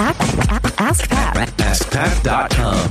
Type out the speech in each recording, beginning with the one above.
Ask Pat. AskPat.com.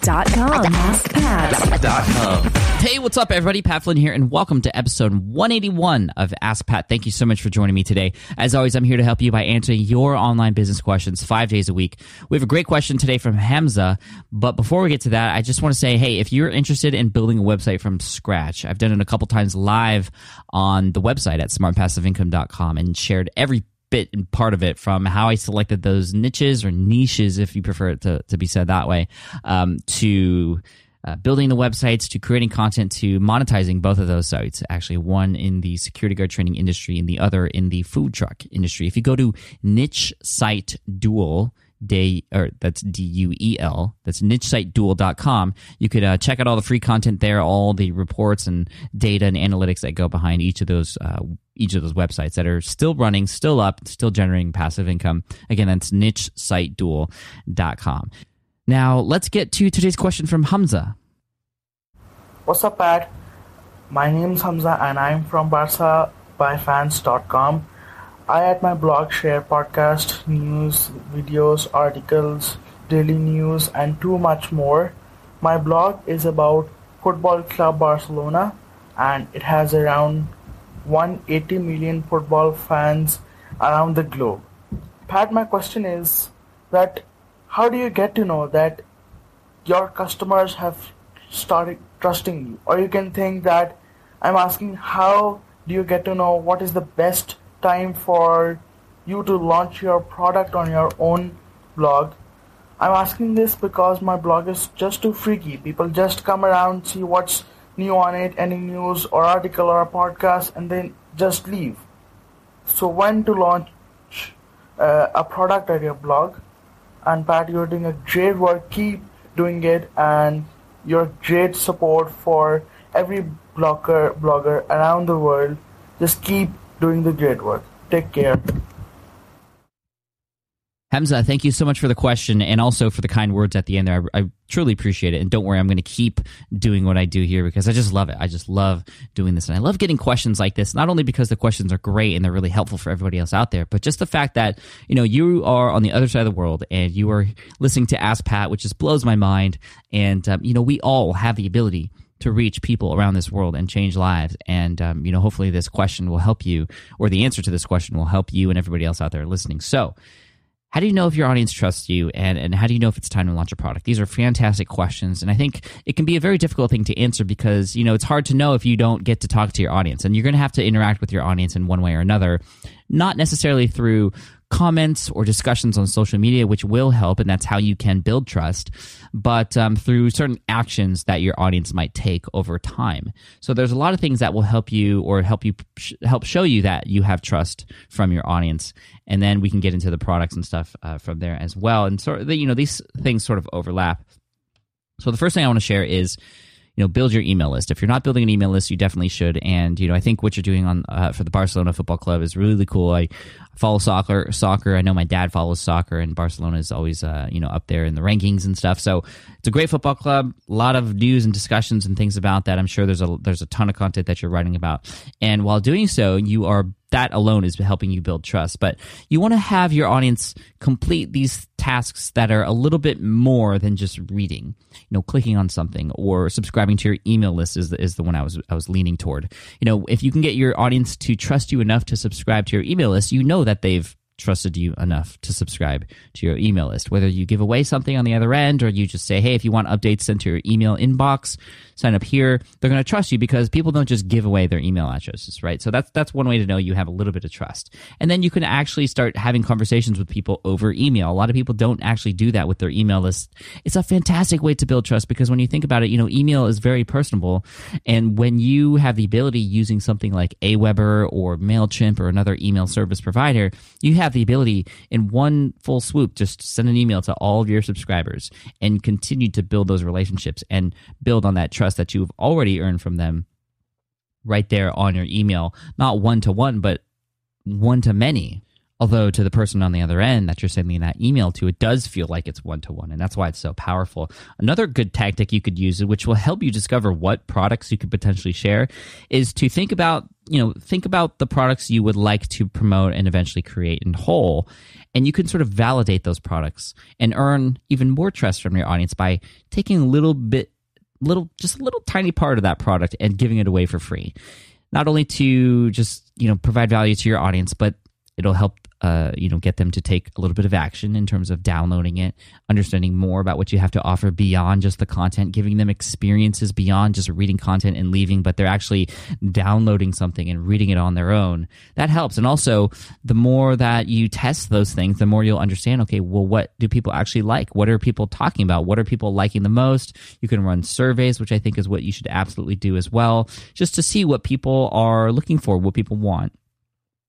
Dot com. AskPat. Hey, what's up, everybody? Pat Flynn here, and welcome to episode 181 of Ask Pat. Thank you so much for joining me today. As always, I'm here to help you by answering your online business questions five days a week. We have a great question today from Hamza, but before we get to that, I just want to say, hey, if you're interested in building a website from scratch, I've done it a couple times live on the website at smartpassiveincome.com and shared every bit and part of it from how I selected those niches or niches, if you prefer it to, to be said that way, um, to uh, building the websites, to creating content, to monetizing both of those sites. Actually, one in the security guard training industry and the other in the food truck industry. If you go to niche site duel, day or that's d-u-e-l that's nichesiteduel.com you could uh, check out all the free content there all the reports and data and analytics that go behind each of those uh, each of those websites that are still running still up still generating passive income again that's nichesiteduel.com now let's get to today's question from hamza What's up, Pat? My name's Hamza and I'm from BarcaByFans.com. I at my blog share podcast, news, videos, articles, daily news, and too much more. My blog is about Football Club Barcelona and it has around 180 million football fans around the globe. Pat, my question is that how do you get to know that your customers have started trusting you? Or you can think that i'm asking how do you get to know what is the best time for you to launch your product on your own blog? I'm asking this because my blog is just too freaky. People just come around see what's new on it any news or article or a podcast and then just leave so when to launch uh, a product at your blog and Pat, you're doing a great work. Keep doing it, and you're great support for every blogger blogger around the world. Just keep doing the great work. Take care. Hamza, thank you so much for the question and also for the kind words at the end there. I, I truly appreciate it. And don't worry, I'm going to keep doing what I do here because I just love it. I just love doing this. And I love getting questions like this, not only because the questions are great and they're really helpful for everybody else out there, but just the fact that, you know, you are on the other side of the world and you are listening to Ask Pat, which just blows my mind. And, um, you know, we all have the ability to reach people around this world and change lives. And, um, you know, hopefully this question will help you or the answer to this question will help you and everybody else out there listening. So, how do you know if your audience trusts you? And, and how do you know if it's time to launch a product? These are fantastic questions. And i think it can be a very difficult thing to answer because you know it's hard to know if you don't get to talk to your audience. And you're going to have to interact with your audience in one way or another not necessarily through comments or discussions on social media which will help and that's how you can build trust but um, through certain actions that your audience might take over time so there's a lot of things that will help you or help you help show you that you have trust from your audience and then we can get into the products and stuff uh, from there as well. And so you know, these things sort of overlap. So the first thing I want to share is, you know, build your email list. If you're not building an email list, you definitely should. And you know, I think what you're doing on uh, for the Barcelona Football Club is really cool. I follow soccer. Soccer. I know my dad follows soccer, and Barcelona is always uh, you know up there in the rankings and stuff. So it's a great football club. A lot of news and discussions and things about that. I'm sure there's a there's a ton of content that you're writing about. And while doing so, you are that alone is helping you build trust. But you want to have your audience complete these tasks that are a little bit more than just reading. You know, clicking on something or subscribing to your email list is the, is the one I was I was leaning toward. You know, if you can get your audience to trust you enough to subscribe to your email list, you know that they've trusted you enough to subscribe to your email list. Whether you give away something on the other end or you just say, hey, if you want updates sent to your email inbox, sign up here. They're going to trust you because people don't just give away their email addresses, right? So that's that's one way to know you have a little bit of trust. And then you can actually start having conversations with people over email. A lot of people don't actually do that with their email list. It's a fantastic way to build trust because when you think about it, you know, email is very personable. And when you have the ability using something like Aweber or MailChimp or another email service provider, you have the ability in one full swoop just send an email to all of your subscribers and continue to build those relationships and build on that trust that you've already earned from them right there on your email. Not one to one but one to many Although to the person on the other end that you're sending that email to, it does feel like it's one to one, and that's why it's so powerful. Another good tactic you could use, which will help you discover what products you could potentially share, is to think about you know think about the products you would like to promote and eventually create in whole, and you can sort of validate those products and earn even more trust from your audience by taking a little bit, little just a little tiny part of that product and giving it away for free. Not only to just you know provide value to your audience, but it'll help uh, you know get them to take a little bit of action in terms of downloading it understanding more about what you have to offer beyond just the content giving them experiences beyond just reading content and leaving but they're actually downloading something and reading it on their own. That helps. And also the more that you test those things the more you'll understand okay well what do people actually like? What are people talking about? What are people liking the most? You can run surveys which i think is what you should absolutely do as well just to see what people are looking for what people want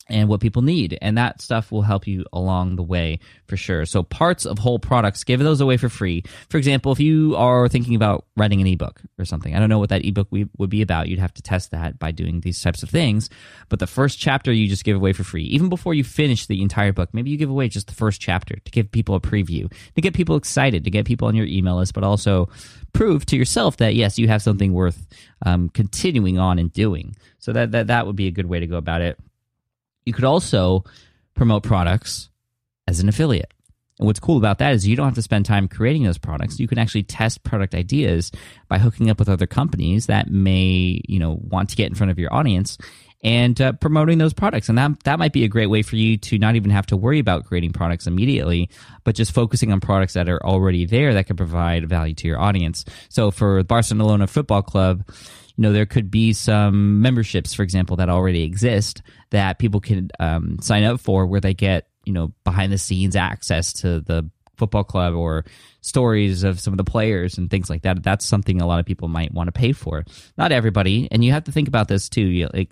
and what people need. And that stuff will help you along the way for sure. So parts of whole products, give those away for free. For example, if you are thinking about writing an ebook or something, I don't know what that ebook would be about. You'd have to test that by doing these types of things. But the first chapter you just give away for free. Even before you finish the entire book, maybe you give away just the first chapter to give people a preview, to get people excited, to get people on your email list, but also prove to yourself that yes, you have something worth um, continuing on and doing. So that, that that would be a good way to go about it. You could also promote products as an affiliate. And what's cool about that is you don't have to spend time creating those products. You can actually test product ideas by hooking up with other companies that may, you know, want to get in front of your audience and uh, promoting those products. And that that might be a great way for you to not even have to worry about creating products immediately, but just focusing on products that are already there that can provide value to your audience. So for Barcelona Football Club, you know there could be some memberships for example that already exist that people can um, sign up for where they get you know behind the scenes access to the football club or stories of some of the players and things like that. That's something a lot of people might want to pay for. Not everybody and you have to think about this too. You, like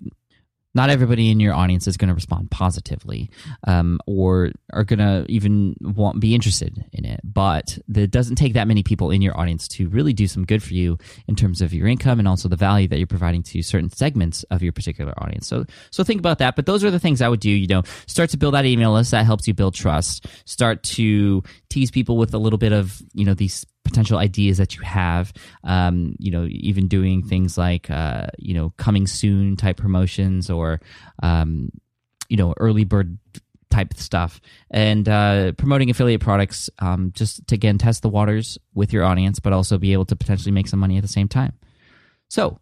not everybody in your audience is going to respond positively um, or are going to even want be interested in it but it doesn't take that many people in your audience to really do some good for you in terms of your income and also the value that you're providing to certain segments of your particular audience. So so think about that but those are the things i would do you know start to build that email list that helps you build trust start to tease people with a little bit of you know these potential ideas that you have. Um, you know, even doing things like uh, you know coming soon type promotions or um, you know early bird type stuff and uh, promoting affiliate products um, just to again test the waters with your audience but also be able to potentially make some money at the same time so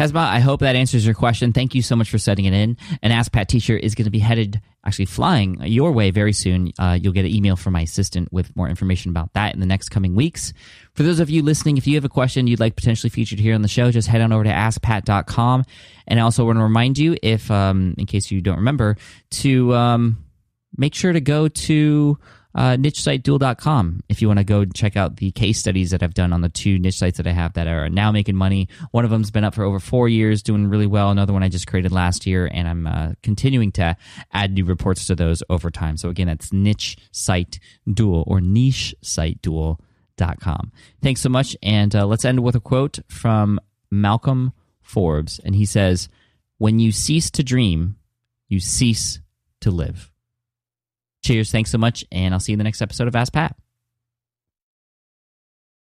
Hesba, I hope that answers your question. Thank you so much for setting it in. An Ask Pat t-shirt is going to be headed, actually flying your way very soon. Uh, you'll get an email from my assistant with more information about that in the next coming weeks. For those of you listening, if you have a question you'd like potentially featured here on the show, just head on over to askpat.com. And I also want to remind you, if um, in case you don't remember, to um, make sure to go to uh, nichesiteduel.com if you want to go check out the case studies that I've done on the two niche sites that I have that are now making money. One of them's been up for over four years, doing really well. Another one I just created last year, and I'm uh, continuing to add new reports to those over time. So again, that's niche site duel or niche. Thanks so much. And uh, let's end with a quote from Malcolm Forbes. And he says, When you cease to dream, you cease to live. Cheers. Thanks so much. And I'll see you in the next episode of Ask Pat.